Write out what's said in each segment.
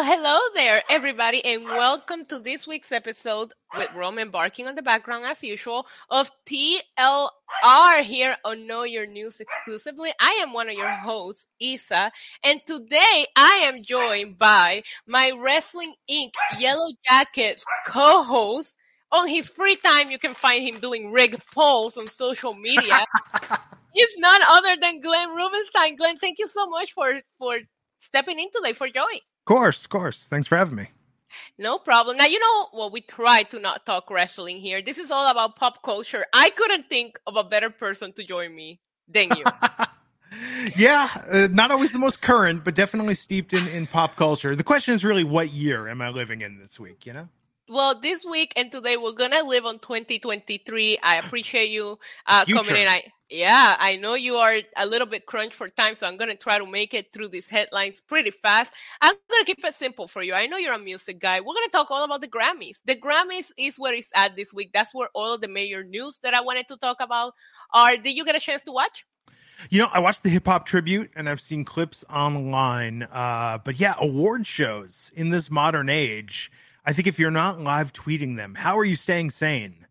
Well, hello there, everybody, and welcome to this week's episode with Roman barking on the background as usual of TLR here on Know Your News exclusively. I am one of your hosts, Isa, and today I am joined by my Wrestling Inc. Yellow Jackets co-host. On his free time, you can find him doing rig polls on social media. He's none other than Glenn Rubenstein. Glenn, thank you so much for for stepping in today for joy. Of course, of course. Thanks for having me. No problem. Now, you know, well, we try to not talk wrestling here. This is all about pop culture. I couldn't think of a better person to join me than you. yeah, uh, not always the most current, but definitely steeped in, in pop culture. The question is really what year am I living in this week, you know? Well, this week and today we're gonna live on 2023. I appreciate you uh, coming in. I yeah, I know you are a little bit crunched for time, so I'm gonna try to make it through these headlines pretty fast. I'm gonna keep it simple for you. I know you're a music guy. We're gonna talk all about the Grammys. The Grammys is where it's at this week. That's where all of the major news that I wanted to talk about are. Did you get a chance to watch? You know, I watched the hip hop tribute and I've seen clips online. Uh, but yeah, award shows in this modern age I think if you're not live tweeting them, how are you staying sane?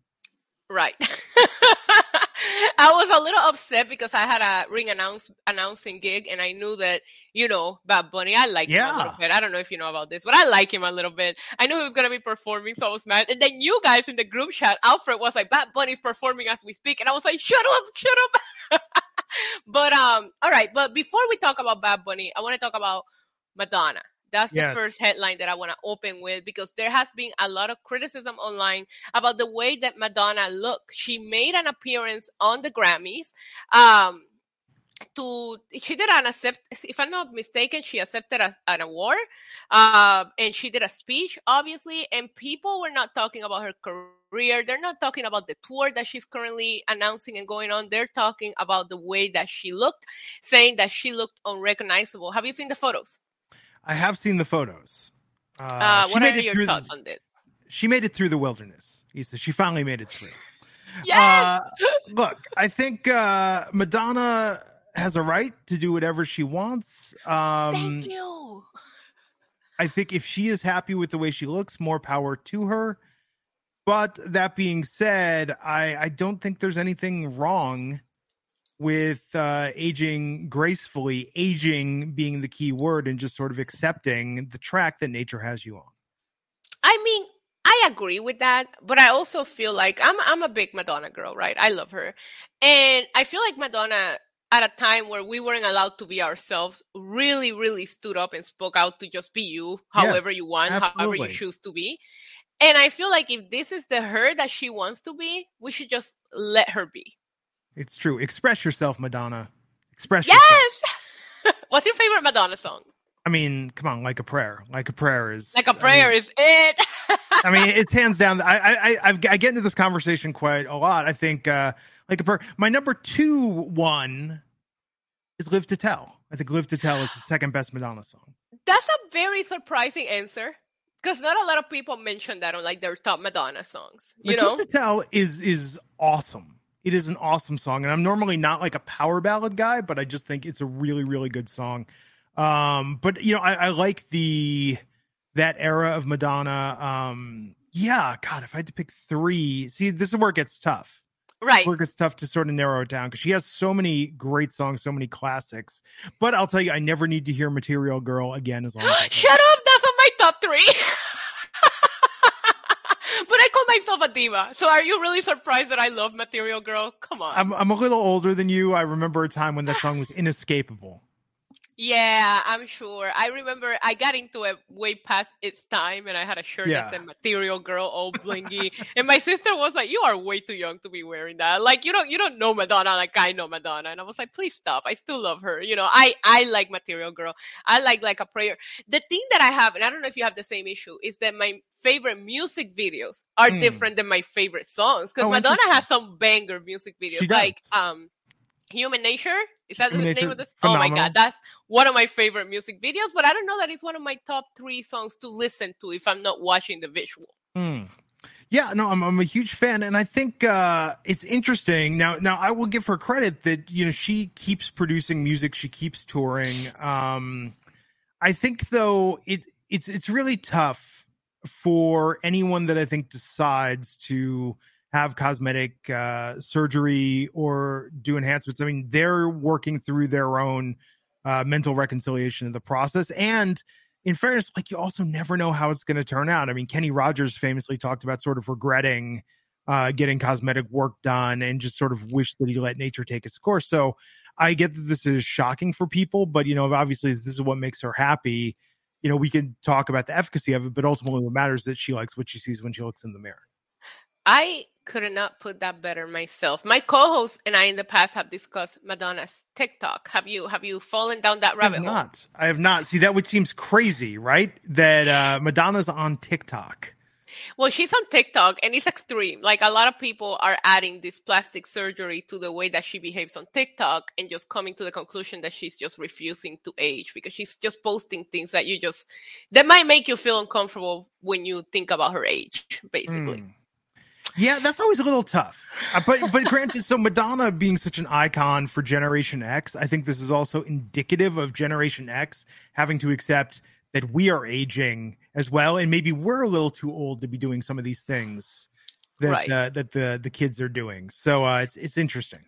Right. I was a little upset because I had a ring announce announcing gig and I knew that, you know, Bad Bunny, I like yeah. him a little bit. I don't know if you know about this, but I like him a little bit. I knew he was gonna be performing, so I was mad. And then you guys in the group chat, Alfred was like, Bad Bunny's performing as we speak, and I was like, shut up, shut up. but um, all right, but before we talk about Bad Bunny, I want to talk about Madonna. That's yes. the first headline that I want to open with because there has been a lot of criticism online about the way that Madonna looked. She made an appearance on the Grammys. Um, to she did an accept if i'm not mistaken she accepted a, an award uh, and she did a speech obviously and people were not talking about her career they're not talking about the tour that she's currently announcing and going on they're talking about the way that she looked saying that she looked unrecognizable have you seen the photos I have seen the photos. Uh, uh, what are your thoughts the, on this? She made it through the wilderness. Issa. She finally made it through. yes. Uh, look, I think uh, Madonna has a right to do whatever she wants. Um, Thank you. I think if she is happy with the way she looks, more power to her. But that being said, I, I don't think there's anything wrong with uh, aging gracefully, aging being the key word, and just sort of accepting the track that nature has you on. I mean, I agree with that, but I also feel like I'm I'm a big Madonna girl, right? I love her, and I feel like Madonna at a time where we weren't allowed to be ourselves really really stood up and spoke out to just be you however yes, you want absolutely. however you choose to be and i feel like if this is the her that she wants to be we should just let her be it's true. Express yourself, Madonna. Express yes! yourself. What's your favorite Madonna song? I mean, come on, like a prayer. Like a prayer is like a prayer I mean, is it. I mean, it's hands down. I, I I I get into this conversation quite a lot. I think uh like a prayer. My number two one is "Live to Tell." I think "Live to Tell" is the second best Madonna song. That's a very surprising answer because not a lot of people mention that on like their top Madonna songs. You like, know, "Live to Tell" is is awesome it is an awesome song and i'm normally not like a power ballad guy but i just think it's a really really good song. Um but you know i, I like the that era of madonna um yeah god if i had to pick three see this is where it gets tough. Right. Where it gets tough to sort of narrow it down because she has so many great songs so many classics. But i'll tell you i never need to hear material girl again as long as shut up that's on my top three. but I call myself a diva. So are you really surprised that I love Material Girl? Come on. I'm I'm a little older than you. I remember a time when that song was inescapable. Yeah, I'm sure. I remember I got into it way past its time and I had a shirt yeah. that said material girl all blingy. and my sister was like, You are way too young to be wearing that. Like you don't you don't know Madonna like I know Madonna. And I was like, please stop. I still love her. You know, I I like material girl. I like like a prayer. The thing that I have, and I don't know if you have the same issue, is that my favorite music videos are mm. different than my favorite songs. Because oh, Madonna has some banger music videos. Like um Human Nature. Is that the name of this? Phenomenal. Oh my god, that's one of my favorite music videos. But I don't know that it's one of my top three songs to listen to if I'm not watching the visual. Mm. Yeah, no, I'm I'm a huge fan, and I think uh, it's interesting. Now, now I will give her credit that you know she keeps producing music, she keeps touring. Um, I think though it it's it's really tough for anyone that I think decides to have cosmetic uh, surgery or do enhancements. I mean, they're working through their own uh, mental reconciliation of the process. And in fairness, like you also never know how it's going to turn out. I mean, Kenny Rogers famously talked about sort of regretting uh, getting cosmetic work done and just sort of wish that he let nature take its course. So I get that this is shocking for people, but you know, obviously this is what makes her happy. You know, we can talk about the efficacy of it, but ultimately what matters is that she likes what she sees when she looks in the mirror. I could not put that better myself. My co-host and I in the past have discussed Madonna's TikTok. Have you have you fallen down that rabbit I have hole? Not. I have not. See, that would seems crazy, right? That uh, Madonna's on TikTok. Well, she's on TikTok and it's extreme. Like a lot of people are adding this plastic surgery to the way that she behaves on TikTok and just coming to the conclusion that she's just refusing to age because she's just posting things that you just that might make you feel uncomfortable when you think about her age, basically. Mm. Yeah, that's always a little tough. Uh, but but granted, so Madonna being such an icon for Generation X, I think this is also indicative of Generation X having to accept that we are aging as well, and maybe we're a little too old to be doing some of these things that right. uh, that the the kids are doing. So uh, it's it's interesting.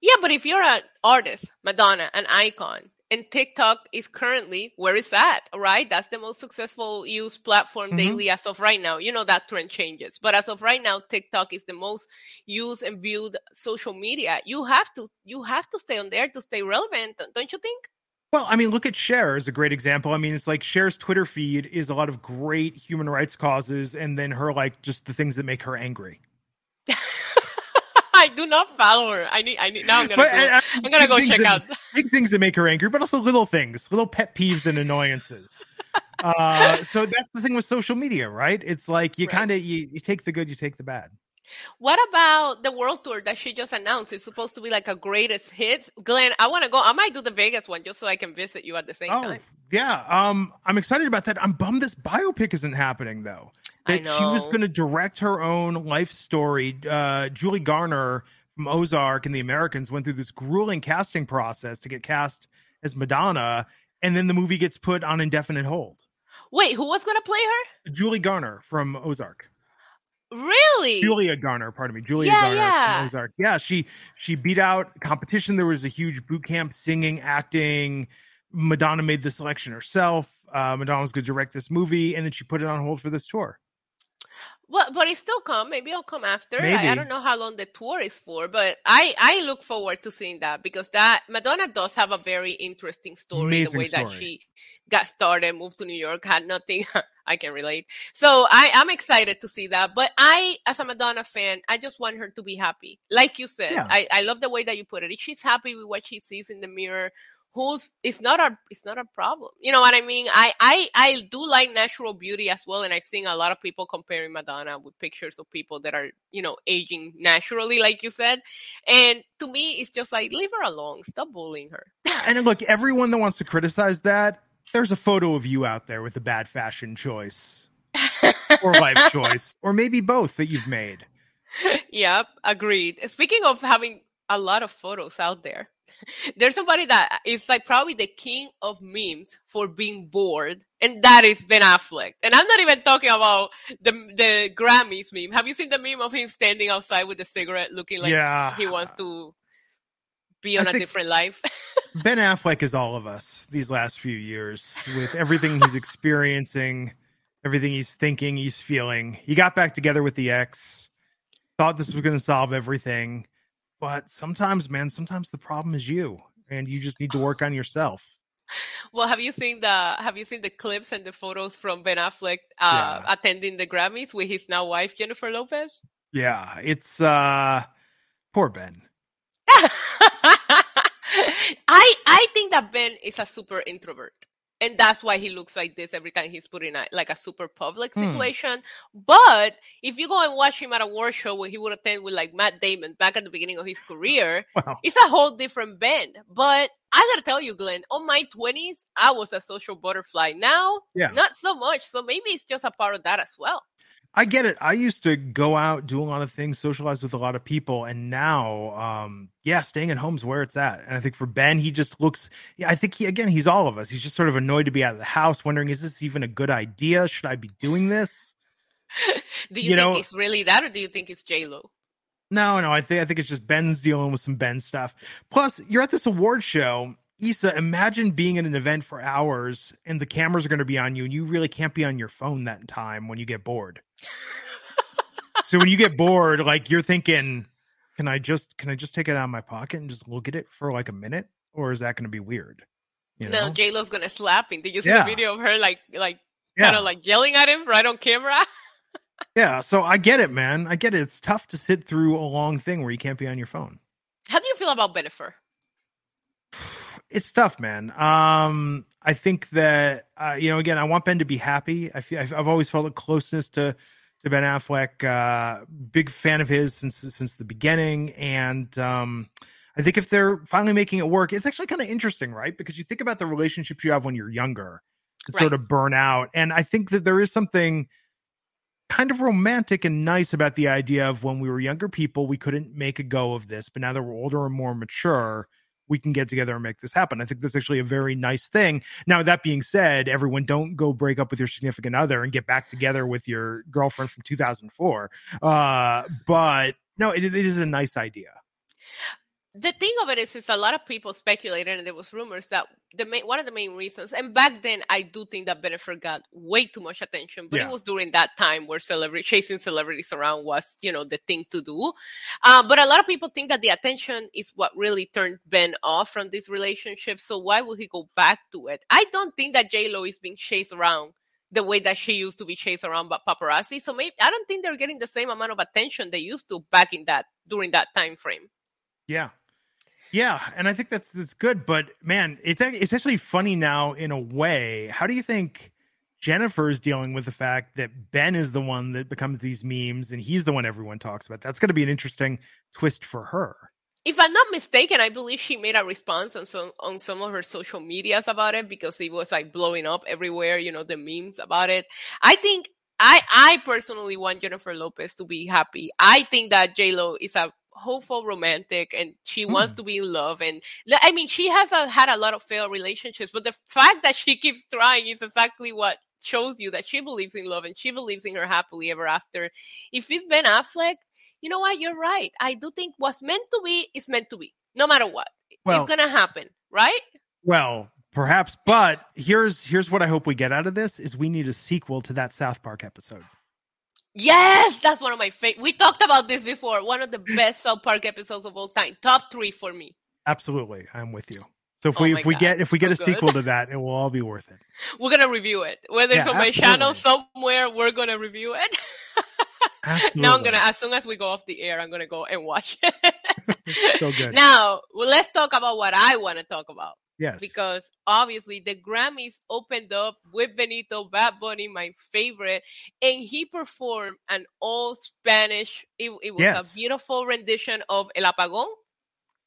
Yeah, but if you're an artist, Madonna, an icon, and TikTok is currently where it's at, right? That's the most successful used platform mm-hmm. daily as of right now. You know that trend changes, but as of right now, TikTok is the most used and viewed social media. You have to you have to stay on there to stay relevant, don't you think? Well, I mean, look at Cher as a great example. I mean, it's like Cher's Twitter feed is a lot of great human rights causes, and then her like just the things that make her angry. I do not follow her. I need. I need. Now I'm gonna. But, go, I, am gonna go check that, out big things that make her angry, but also little things, little pet peeves and annoyances. uh, so that's the thing with social media, right? It's like you right. kind of you, you take the good, you take the bad. What about the world tour that she just announced? It's supposed to be like a greatest hits. Glenn, I want to go. I might do the Vegas one just so I can visit you at the same oh, time. Yeah, um, I'm excited about that. I'm bummed this biopic isn't happening though that she was going to direct her own life story. Uh, Julie Garner from Ozark and The Americans went through this grueling casting process to get cast as Madonna, and then the movie gets put on indefinite hold. Wait, who was going to play her? Julie Garner from Ozark. Really? Julia Garner, pardon me. Julia yeah, Garner yeah. Ozark. Yeah, she she beat out competition. There was a huge boot camp singing, acting. Madonna made the selection herself. Uh, Madonna was going to direct this movie, and then she put it on hold for this tour. Well, but it still come. Maybe I'll come after. I, I, don't know how long the tour is for, but I I look forward to seeing that because that Madonna does have a very interesting story. Amazing the way story. that she got started, moved to New York, had nothing. I can relate. So I I'm excited to see that. But I, as a Madonna fan, I just want her to be happy. Like you said, yeah. I I love the way that you put it. If she's happy with what she sees in the mirror, who's it's not a it's not a problem you know what i mean i i i do like natural beauty as well and i've seen a lot of people comparing madonna with pictures of people that are you know aging naturally like you said and to me it's just like leave her alone stop bullying her and look everyone that wants to criticize that there's a photo of you out there with a bad fashion choice or life choice or maybe both that you've made yep agreed speaking of having a lot of photos out there there's somebody that is like probably the king of memes for being bored, and that is Ben Affleck. And I'm not even talking about the the Grammys meme. Have you seen the meme of him standing outside with a cigarette, looking like yeah. he wants to be on I a different life? ben Affleck is all of us these last few years with everything he's experiencing, everything he's thinking, he's feeling. He got back together with the ex, thought this was going to solve everything but sometimes, man, sometimes the problem is you, and you just need to work on yourself. Well, have you seen the have you seen the clips and the photos from Ben Affleck uh, yeah. attending the Grammys with his now wife Jennifer Lopez? Yeah, it's uh poor Ben. I I think that Ben is a super introvert and that's why he looks like this every time he's put in a, like a super public hmm. situation. Mm. But if you go and watch him at a war show where he would attend with like Matt Damon back at the beginning of his career, wow. it's a whole different band. But I gotta tell you, Glenn, on my twenties, I was a social butterfly. Now, yeah. not so much. So maybe it's just a part of that as well. I get it. I used to go out, do a lot of things, socialize with a lot of people, and now, um, yeah, staying at home is where it's at. And I think for Ben, he just looks. Yeah, I think he again, he's all of us. He's just sort of annoyed to be out of the house, wondering, is this even a good idea? Should I be doing this? do you, you think know, it's really that, or do you think it's J Lo? No, no, I think I think it's just Ben's dealing with some Ben stuff. Plus, you're at this award show. Issa, imagine being in an event for hours and the cameras are going to be on you, and you really can't be on your phone that time when you get bored so when you get bored, like you're thinking, can I just can I just take it out of my pocket and just look at it for like a minute, or is that going to be weird? You know? No, J Lo's gonna slap him. Did you see yeah. the video of her like like yeah. kind of like yelling at him right on camera? yeah, so I get it, man. I get it. It's tough to sit through a long thing where you can't be on your phone. How do you feel about Bennifer? It's tough, man. Um, I think that uh, you know, again, I want Ben to be happy. I feel I've always felt a closeness to to Ben Affleck. Uh, big fan of his since since the beginning, and um, I think if they're finally making it work, it's actually kind of interesting, right? Because you think about the relationships you have when you're younger, right. sort of burn out, and I think that there is something kind of romantic and nice about the idea of when we were younger people, we couldn't make a go of this, but now that we're older and more mature we can get together and make this happen. I think that's actually a very nice thing. Now, that being said, everyone don't go break up with your significant other and get back together with your girlfriend from 2004. Uh, but no, it, it is a nice idea the thing of it is, is a lot of people speculated, and there was rumors that the main one of the main reasons, and back then I do think that Bennifer got way too much attention, but yeah. it was during that time where celebrity chasing celebrities around was, you know, the thing to do. Uh, but a lot of people think that the attention is what really turned Ben off from this relationship. So why would he go back to it? I don't think that J Lo is being chased around the way that she used to be chased around by paparazzi. So maybe I don't think they're getting the same amount of attention they used to back in that during that time frame. Yeah, yeah, and I think that's that's good. But man, it's it's actually funny now in a way. How do you think Jennifer is dealing with the fact that Ben is the one that becomes these memes, and he's the one everyone talks about? That's going to be an interesting twist for her. If I'm not mistaken, I believe she made a response on some on some of her social medias about it because it was like blowing up everywhere. You know, the memes about it. I think I I personally want Jennifer Lopez to be happy. I think that J Lo is a hopeful romantic and she mm. wants to be in love and i mean she has a, had a lot of failed relationships but the fact that she keeps trying is exactly what shows you that she believes in love and she believes in her happily ever after. If it's ben affleck you know what? You're right. I do think what's meant to be is meant to be no matter what. Well, it's gonna happen right? Well perhaps but here's here's what i hope we get out of this is we need a sequel to that south park episode Yes, that's one of my favorite. We talked about this before. One of the best South Park episodes of all time. Top three for me. Absolutely, I'm with you. So if oh we if we get if we get a sequel to that, it will all be worth it. We're gonna review it. Whether it's yeah, on my channel somewhere, we're gonna review it. now I'm gonna as soon as we go off the air, I'm gonna go and watch it. so good. Now well, let's talk about what I want to talk about. Yes. Because obviously the Grammys opened up with Benito Bad Bunny, my favorite, and he performed an all Spanish. It, it was yes. a beautiful rendition of El Apagón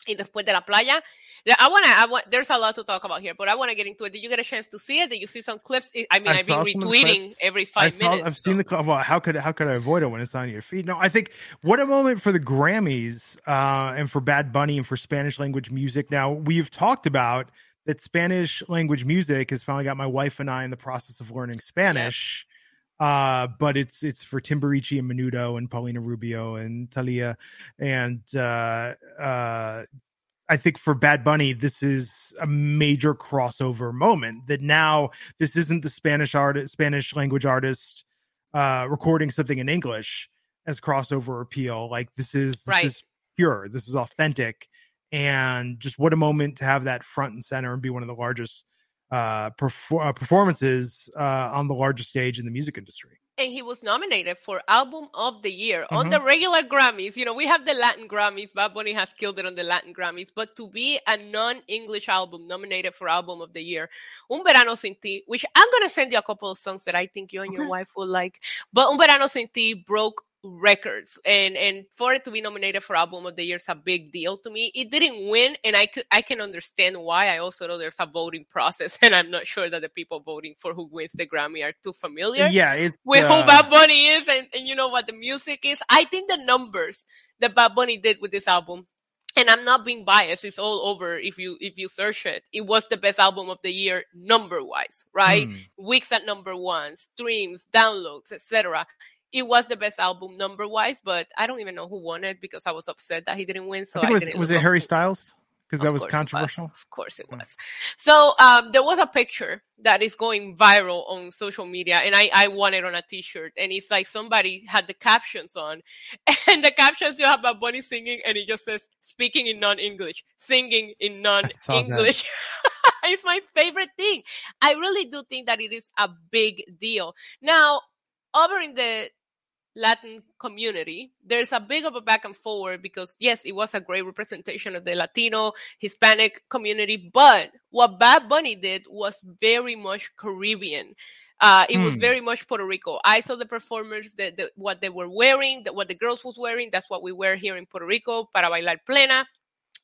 y después de la playa. I want to. I want. There's a lot to talk about here, but I want to get into it. Did you get a chance to see it? Did you see some clips? I mean, I have been retweeting every five saw, minutes. I've so. seen the clip. Well, how could how could I avoid it when it's on your feed? No, I think what a moment for the Grammys uh, and for Bad Bunny and for Spanish language music. Now we've talked about that Spanish language music has finally got my wife and I in the process of learning Spanish. Uh, but it's it's for Timbiriche and Menudo and Paulina Rubio and Thalía, and uh, uh, I think for Bad Bunny, this is a major crossover moment. That now this isn't the Spanish artist, Spanish language artist uh, recording something in English as crossover appeal. Like this is this right. is pure. This is authentic, and just what a moment to have that front and center and be one of the largest uh, perfor- uh, performances uh, on the largest stage in the music industry and he was nominated for album of the year mm-hmm. on the regular grammys you know we have the latin grammys bad bunny has killed it on the latin grammys but to be a non-english album nominated for album of the year un verano sin ti which i'm going to send you a couple of songs that i think you and okay. your wife will like but un verano sin ti broke records and and for it to be nominated for album of the year is a big deal to me it didn't win and i could i can understand why i also know there's a voting process and i'm not sure that the people voting for who wins the grammy are too familiar yeah with uh... who bad bunny is and, and you know what the music is i think the numbers that bad bunny did with this album and I'm not being biased. It's all over. If you if you search it, it was the best album of the year number wise, right? Hmm. Weeks at number one, streams, downloads, etc it was the best album number wise, but I don't even know who won it because I was upset that he didn't win. So I I was was it Harry Styles? Because that was controversial. Was. Of course it was. So um, there was a picture that is going viral on social media, and I I won it on a T-shirt, and it's like somebody had the captions on, and the captions you have a bunny singing, and it just says speaking in non-English, singing in non-English. it's my favorite thing. I really do think that it is a big deal. Now, over in the Latin community, there's a big of a back and forward because yes, it was a great representation of the Latino, Hispanic community, but what Bad Bunny did was very much Caribbean. Uh, it was hmm. very much Puerto Rico. I saw the performers, the, the, what they were wearing, what the girls was wearing. That's what we wear here in Puerto Rico, para bailar plena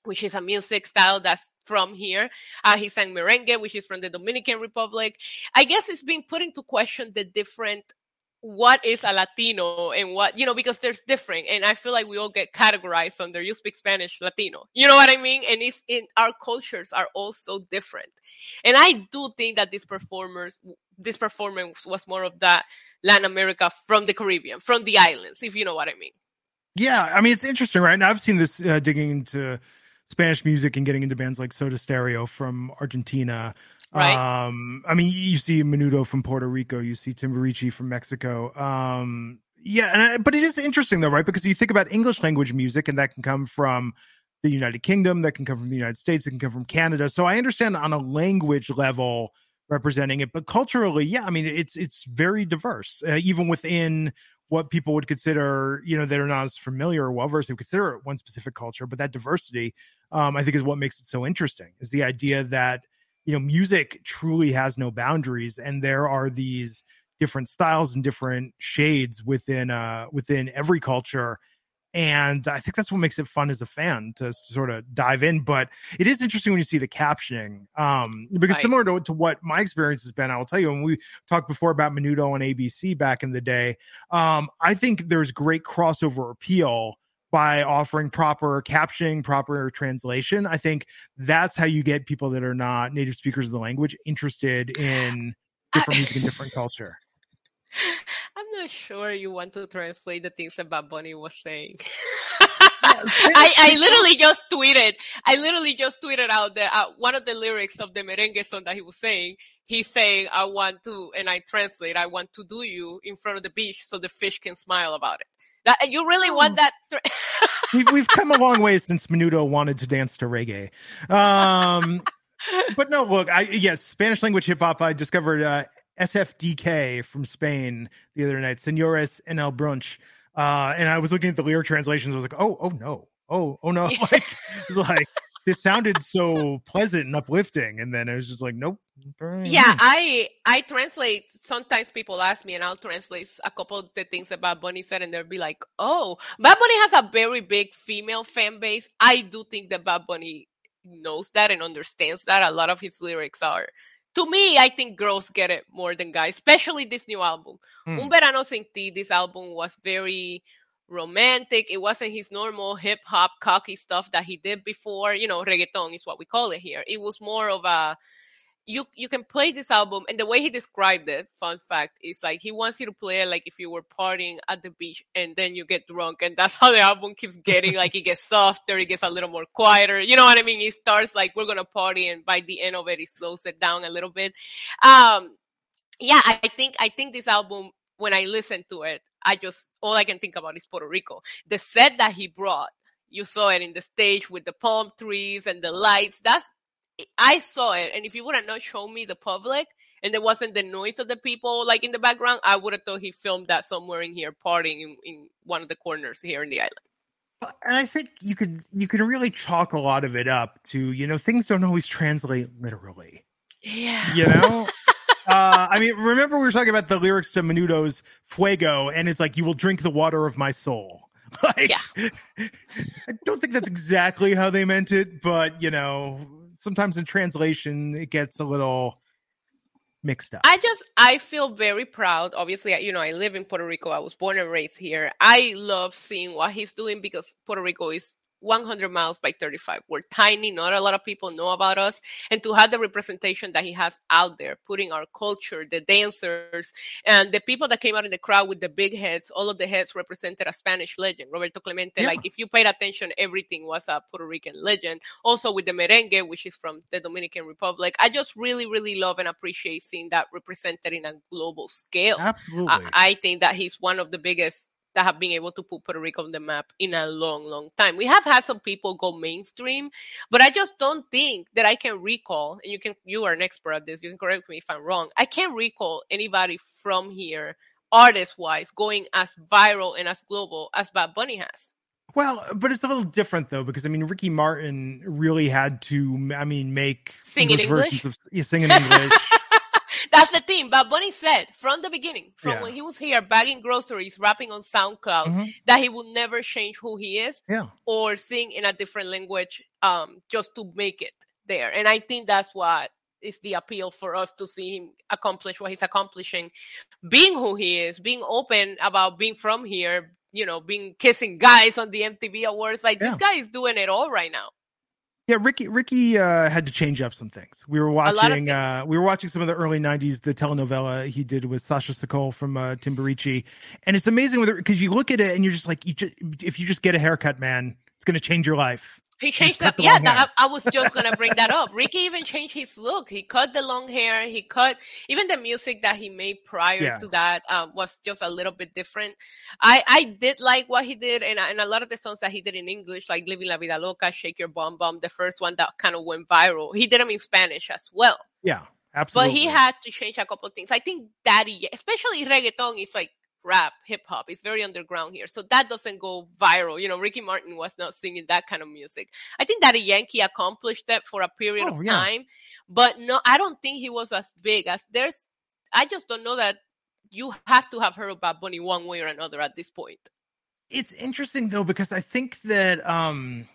which is a music style that's from here. Uh, he sang merengue, which is from the Dominican Republic. I guess it's being put into question the different what is a Latino and what, you know, because there's different. And I feel like we all get categorized under you speak Spanish, Latino. You know what I mean? And it's in our cultures are also different. And I do think that these performers, this performance was more of that Latin America from the Caribbean, from the islands, if you know what I mean. Yeah. I mean, it's interesting, right? Now I've seen this uh, digging into Spanish music and getting into bands like Soda Stereo from Argentina. Right. Um, I mean, you see Menudo from Puerto Rico, you see Timbiriche from Mexico. Um, yeah, I, but it is interesting though, right? Because you think about English language music, and that can come from the United Kingdom, that can come from the United States, it can come from Canada. So I understand on a language level representing it, but culturally, yeah, I mean, it's it's very diverse, uh, even within what people would consider, you know, that are not as familiar or well versed, would consider it one specific culture. But that diversity, um, I think, is what makes it so interesting. Is the idea that you know music truly has no boundaries and there are these different styles and different shades within uh within every culture and i think that's what makes it fun as a fan to sort of dive in but it is interesting when you see the captioning um because right. similar to, to what my experience has been i will tell you when we talked before about menudo on abc back in the day um i think there's great crossover appeal by offering proper captioning, proper translation. I think that's how you get people that are not native speakers of the language interested in different music and different culture. I'm not sure you want to translate the things that Bad Bunny was saying. I, I literally just tweeted. I literally just tweeted out the uh, one of the lyrics of the merengue song that he was saying. He's saying, "I want to," and I translate, "I want to do you in front of the beach so the fish can smile about it." That you really want oh. that? Th- we've we've come a long way since Menudo wanted to dance to reggae. Um, but no, look, I yes, Spanish language hip hop. I discovered uh, SFDK from Spain the other night, Senores en el brunch. Uh, and I was looking at the lyric translations. I was like, oh, oh no, oh, oh no, like it was like this sounded so pleasant and uplifting, and then it was just like, nope. Yeah, I I translate. Sometimes people ask me, and I'll translate a couple of the things that Bad Bunny said, and they'll be like, "Oh, Bad Bunny has a very big female fan base." I do think that Bad Bunny knows that and understands that. A lot of his lyrics are to me, I think girls get it more than guys, especially this new album. Mm. Un Verano Sin Ti, this album was very romantic. It wasn't his normal hip hop cocky stuff that he did before. You know, reggaeton is what we call it here. It was more of a you you can play this album and the way he described it fun fact is like he wants you to play it like if you were partying at the beach and then you get drunk and that's how the album keeps getting like it gets softer it gets a little more quieter you know what i mean it starts like we're gonna party and by the end of it it slows it down a little bit um yeah i think i think this album when i listen to it i just all i can think about is puerto rico the set that he brought you saw it in the stage with the palm trees and the lights that's I saw it, and if you would have not shown me the public and there wasn't the noise of the people like in the background, I would have thought he filmed that somewhere in here, partying in, in one of the corners here in the island. And I think you could you can really chalk a lot of it up to you know things don't always translate literally. Yeah, you know. I mean, remember we were talking about the lyrics to Menudo's Fuego, and it's like, you will drink the water of my soul. Like, yeah. I don't think that's exactly how they meant it, but you know, sometimes in translation it gets a little mixed up. I just I feel very proud. Obviously, you know, I live in Puerto Rico. I was born and raised here. I love seeing what he's doing because Puerto Rico is 100 miles by 35. We're tiny. Not a lot of people know about us. And to have the representation that he has out there, putting our culture, the dancers, and the people that came out in the crowd with the big heads, all of the heads represented a Spanish legend, Roberto Clemente. Yeah. Like, if you paid attention, everything was a Puerto Rican legend. Also with the merengue, which is from the Dominican Republic. I just really, really love and appreciate seeing that represented in a global scale. Absolutely. I, I think that he's one of the biggest that have been able to put Puerto Rico on the map in a long, long time. We have had some people go mainstream, but I just don't think that I can recall, and you can, you are an expert at this, you can correct me if I'm wrong. I can't recall anybody from here, artist wise, going as viral and as global as Bad Bunny has. Well, but it's a little different though, because I mean, Ricky Martin really had to, I mean, make sing in English, of, yeah, sing in English. That's the thing. But Bunny said from the beginning, from yeah. when he was here bagging groceries, rapping on SoundCloud, mm-hmm. that he will never change who he is yeah. or sing in a different language um, just to make it there. And I think that's what is the appeal for us to see him accomplish what he's accomplishing, being who he is, being open about being from here, you know, being kissing guys on the MTV Awards. Like yeah. this guy is doing it all right now. Yeah, Ricky Ricky uh, had to change up some things. We were watching uh, we were watching some of the early '90s the telenovela he did with Sasha Sokol from uh, and it's amazing because you look at it and you're just like, you just, if you just get a haircut, man, it's going to change your life. He changed up. Yeah, that, I, I, was just gonna bring that up. Ricky even changed his look. He cut the long hair. He cut even the music that he made prior yeah. to that um, was just a little bit different. I I did like what he did, and and a lot of the songs that he did in English, like "Living La Vida Loca," "Shake Your Bum Bum," the first one that kind of went viral. He did them in Spanish as well. Yeah, absolutely. But he had to change a couple of things. I think Daddy, especially reggaeton, is like rap, hip hop. It's very underground here. So that doesn't go viral. You know, Ricky Martin was not singing that kind of music. I think that a Yankee accomplished that for a period oh, of yeah. time, but no, I don't think he was as big as there's, I just don't know that you have to have heard about Bunny one way or another at this point. It's interesting though, because I think that, um,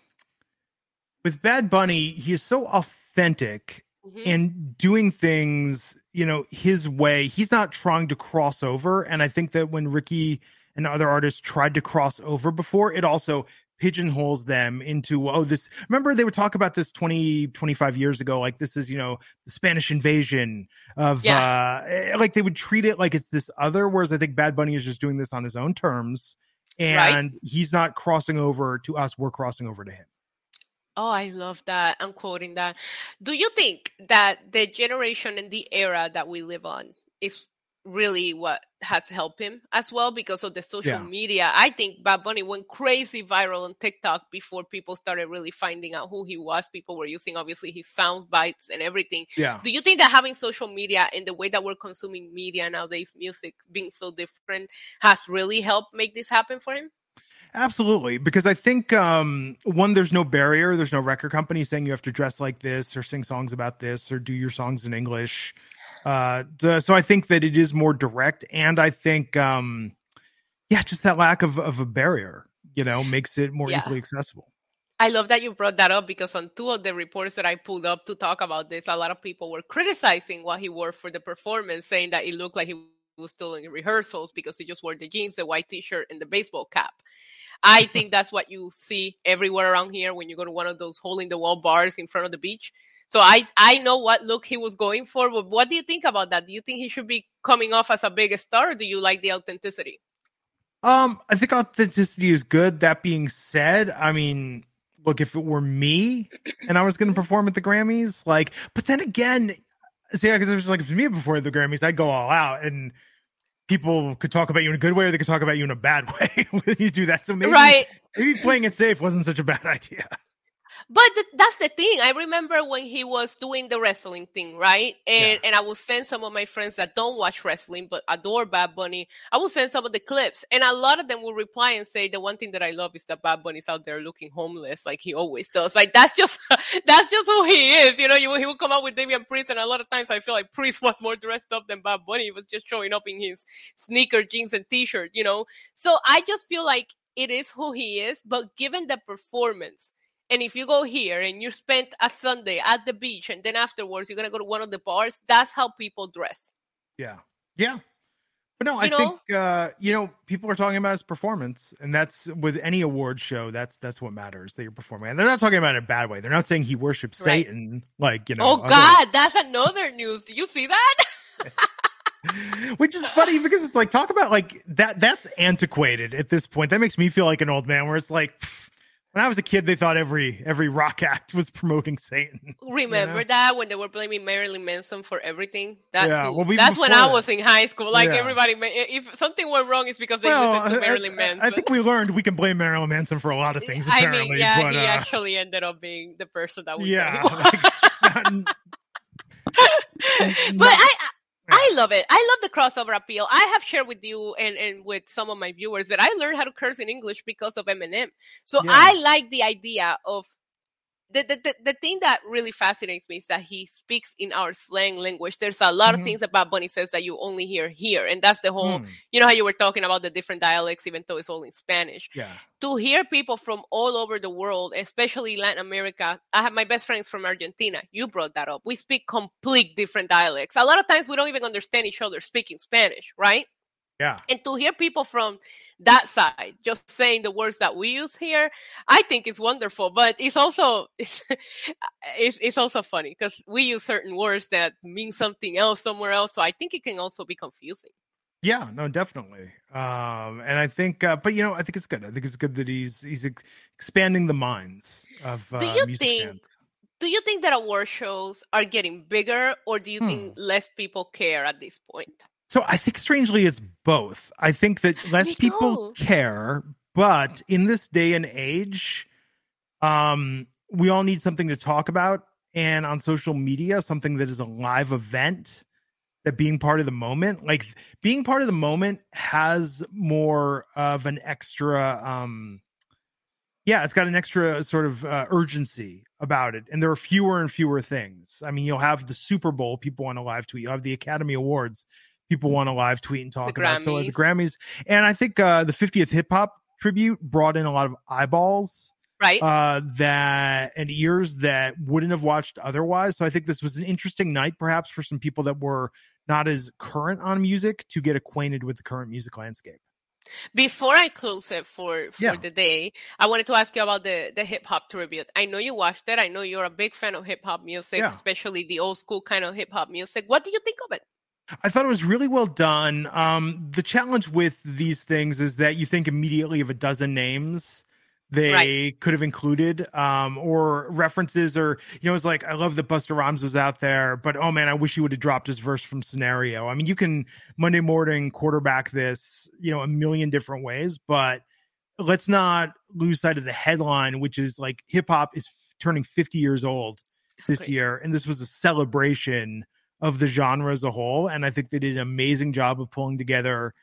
with Bad Bunny, he is so authentic mm-hmm. and doing things, you know, his way. He's not trying to cross over. And I think that when Ricky and other artists tried to cross over before, it also pigeonholes them into oh this remember they would talk about this 20 25 years ago like this is you know the spanish invasion of yeah. uh eh, like they would treat it like it's this other whereas i think bad bunny is just doing this on his own terms and right? he's not crossing over to us we're crossing over to him Oh, I love that. I'm quoting that. Do you think that the generation and the era that we live on is really what has helped him as well because of the social yeah. media? I think Bad Bunny went crazy viral on TikTok before people started really finding out who he was. People were using obviously his sound bites and everything. Yeah. Do you think that having social media and the way that we're consuming media nowadays, music being so different, has really helped make this happen for him? Absolutely, because I think um, one, there's no barrier. There's no record company saying you have to dress like this or sing songs about this or do your songs in English. Uh, so I think that it is more direct, and I think, um, yeah, just that lack of of a barrier, you know, makes it more yeah. easily accessible. I love that you brought that up because on two of the reports that I pulled up to talk about this, a lot of people were criticizing what he wore for the performance, saying that it looked like he was still in rehearsals because he just wore the jeans, the white t-shirt, and the baseball cap. I think that's what you see everywhere around here when you go to one of those hole in the wall bars in front of the beach. So I I know what look he was going for, but what do you think about that? Do you think he should be coming off as a big star, or do you like the authenticity? Um, I think authenticity is good. That being said, I mean, look, if it were me and I was going to perform at the Grammys, like, but then again, see, because it was like if me before the Grammys, I'd go all out and people could talk about you in a good way or they could talk about you in a bad way when you do that. So maybe, right. maybe playing it safe wasn't such a bad idea. But th- that's the thing. I remember when he was doing the wrestling thing, right? And yeah. and I will send some of my friends that don't watch wrestling but adore Bad Bunny. I will send some of the clips, and a lot of them will reply and say the one thing that I love is that Bad Bunny's out there looking homeless, like he always does. Like that's just that's just who he is. You know, you, he will come out with Damian Priest, and a lot of times I feel like Priest was more dressed up than Bad Bunny. He was just showing up in his sneaker, jeans, and t-shirt. You know, so I just feel like it is who he is, but given the performance and if you go here and you spend a Sunday at the beach and then afterwards you're gonna go to one of the bars, that's how people dress. Yeah. Yeah. But no, I you think uh, you know, people are talking about his performance, and that's with any award show, that's that's what matters that you're performing. And they're not talking about it in a bad way. They're not saying he worships right. Satan, like you know. Oh God, that's another news. Do you see that? Which is funny because it's like talk about like that that's antiquated at this point. That makes me feel like an old man where it's like pff, when I was a kid, they thought every every rock act was promoting Satan. Remember you know? that when they were blaming Marilyn Manson for everything? That yeah, well, that's when I was in high school. Like yeah. everybody, if something went wrong, it's because they well, listened to Marilyn I, Manson. I think we learned we can blame Marilyn Manson for a lot of things. I mean, yeah, but, he uh, actually ended up being the person that was. Yeah, like, not, but I I love it. I love the crossover appeal. I have shared with you and, and with some of my viewers that I learned how to curse in English because of Eminem. So yeah. I like the idea of the, the, the, the, thing that really fascinates me is that he speaks in our slang language. There's a lot mm-hmm. of things about Bunny says that you only hear here. And that's the whole, mm. you know, how you were talking about the different dialects, even though it's all in Spanish. Yeah. To hear people from all over the world, especially Latin America. I have my best friends from Argentina. You brought that up. We speak complete different dialects. A lot of times we don't even understand each other speaking Spanish, right? Yeah. And to hear people from that side just saying the words that we use here, I think it's wonderful. But it's also it's it's, it's also funny because we use certain words that mean something else somewhere else. So I think it can also be confusing. Yeah, no, definitely. Um, and I think, uh, but you know, I think it's good. I think it's good that he's he's ex- expanding the minds of. Uh, do you think? Fans. Do you think that award shows are getting bigger, or do you hmm. think less people care at this point? So I think strangely it's both. I think that less people care, but in this day and age, um, we all need something to talk about. And on social media, something that is a live event, that being part of the moment, like being part of the moment has more of an extra um yeah, it's got an extra sort of uh, urgency about it. And there are fewer and fewer things. I mean, you'll have the Super Bowl, people want to live tweet. You'll have the Academy Awards, people want to live tweet and talk the about. Grammys. So the Grammys, and I think uh, the 50th hip hop tribute brought in a lot of eyeballs, right? Uh, that and ears that wouldn't have watched otherwise. So I think this was an interesting night, perhaps for some people that were not as current on music to get acquainted with the current music landscape. Before I close it for for yeah. the day, I wanted to ask you about the the hip hop tribute. I know you watched it. I know you're a big fan of hip hop music, yeah. especially the old school kind of hip hop music. What do you think of it? I thought it was really well done. Um, the challenge with these things is that you think immediately of a dozen names they right. could have included um, or references or you know it's like i love that busta rhymes was out there but oh man i wish he would have dropped his verse from scenario i mean you can monday morning quarterback this you know a million different ways but let's not lose sight of the headline which is like hip hop is f- turning 50 years old this year and this was a celebration of the genre as a whole. And I think they did an amazing job of pulling together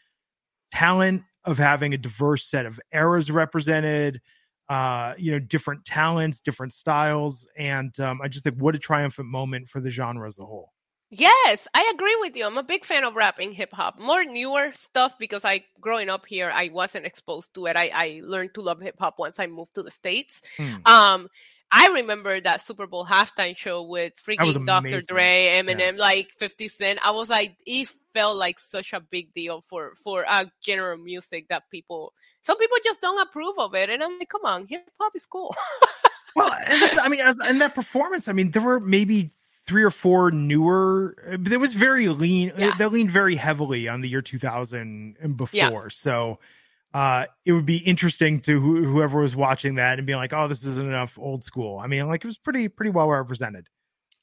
talent, of having a diverse set of eras represented, uh, you know, different talents, different styles. And um, I just think what a triumphant moment for the genre as a whole. Yes, I agree with you. I'm a big fan of rapping hip hop. More newer stuff because I growing up here, I wasn't exposed to it. I, I learned to love hip hop once I moved to the States. Hmm. Um, I remember that Super Bowl halftime show with freaking Dr. Dre, Eminem, yeah. like 50 Cent. I was like, it felt like such a big deal for, for a general music that people, some people just don't approve of it. And I'm like, come on, hip hop is cool. well, I mean, as, and that performance, I mean, there were maybe three or four newer, it was very lean. Yeah. They leaned very heavily on the year 2000 and before. Yeah. So, uh, it would be interesting to wh- whoever was watching that and be like, "Oh, this isn't enough old school." I mean, like it was pretty pretty well represented.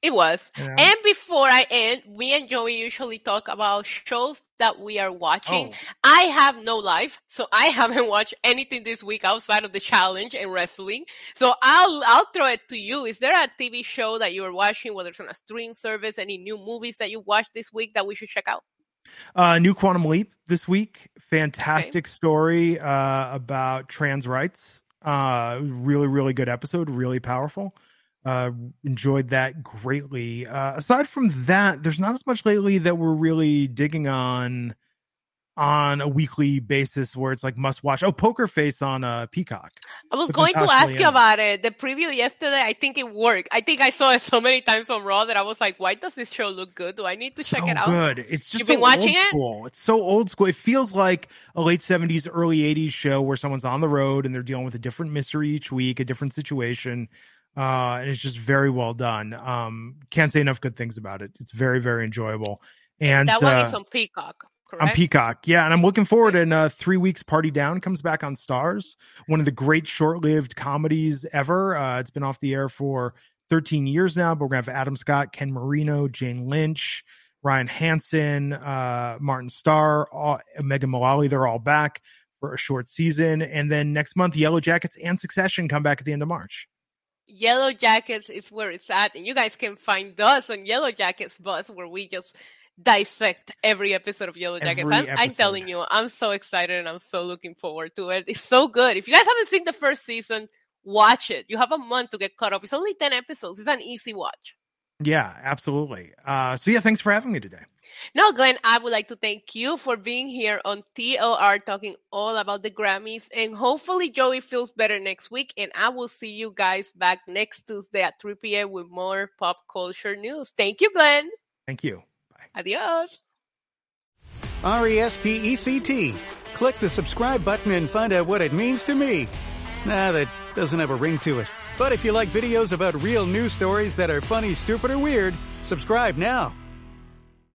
It was. You know? And before I end, we and Joey usually talk about shows that we are watching. Oh. I have no life, so I haven't watched anything this week outside of the challenge and wrestling. So I'll I'll throw it to you. Is there a TV show that you are watching, whether it's on a stream service, any new movies that you watched this week that we should check out? Uh, new Quantum Leap this week. Fantastic okay. story uh, about trans rights. Uh, really, really good episode. Really powerful. Uh, enjoyed that greatly. Uh, aside from that, there's not as much lately that we're really digging on on a weekly basis where it's like must watch. Oh, Poker Face on uh, Peacock. I was going to ask you about it. The preview yesterday, I think it worked. I think I saw it so many times on Raw that I was like, why does this show look good? Do I need to check so it out? Good. It's just You've so been watching it? School. It's so old school. It feels like a late 70s, early 80s show where someone's on the road and they're dealing with a different mystery each week, a different situation. Uh, and it's just very well done. Um, can't say enough good things about it. It's very, very enjoyable. And that one uh, is on Peacock. Correct? On Peacock, yeah, and I'm looking forward. In uh, three weeks, Party Down comes back on Starz, one of the great short-lived comedies ever. Uh, it's been off the air for 13 years now, but we're gonna have Adam Scott, Ken Marino, Jane Lynch, Ryan Hansen, uh, Martin Starr, all, Megan Mullally. They're all back for a short season, and then next month, Yellow Jackets and Succession come back at the end of March. Yellow Jackets is where it's at, and you guys can find us on Yellow Jackets Buzz, where we just dissect every episode of Yellow Jackets. I'm, I'm, telling you, I'm so excited and I'm so looking forward to it. It's so good. If you guys haven't seen the first season, watch it. You have a month to get caught up. It's only 10 episodes. It's an easy watch. Yeah, absolutely. Uh, so yeah, thanks for having me today. No, Glenn, I would like to thank you for being here on TLR talking all about the Grammys. And hopefully Joey feels better next week. And I will see you guys back next Tuesday at 3 p.m. with more pop culture news. Thank you, Glenn. Thank you. Adios. R E S P E C T. Click the subscribe button and find out what it means to me. Nah, that doesn't have a ring to it. But if you like videos about real news stories that are funny, stupid, or weird, subscribe now.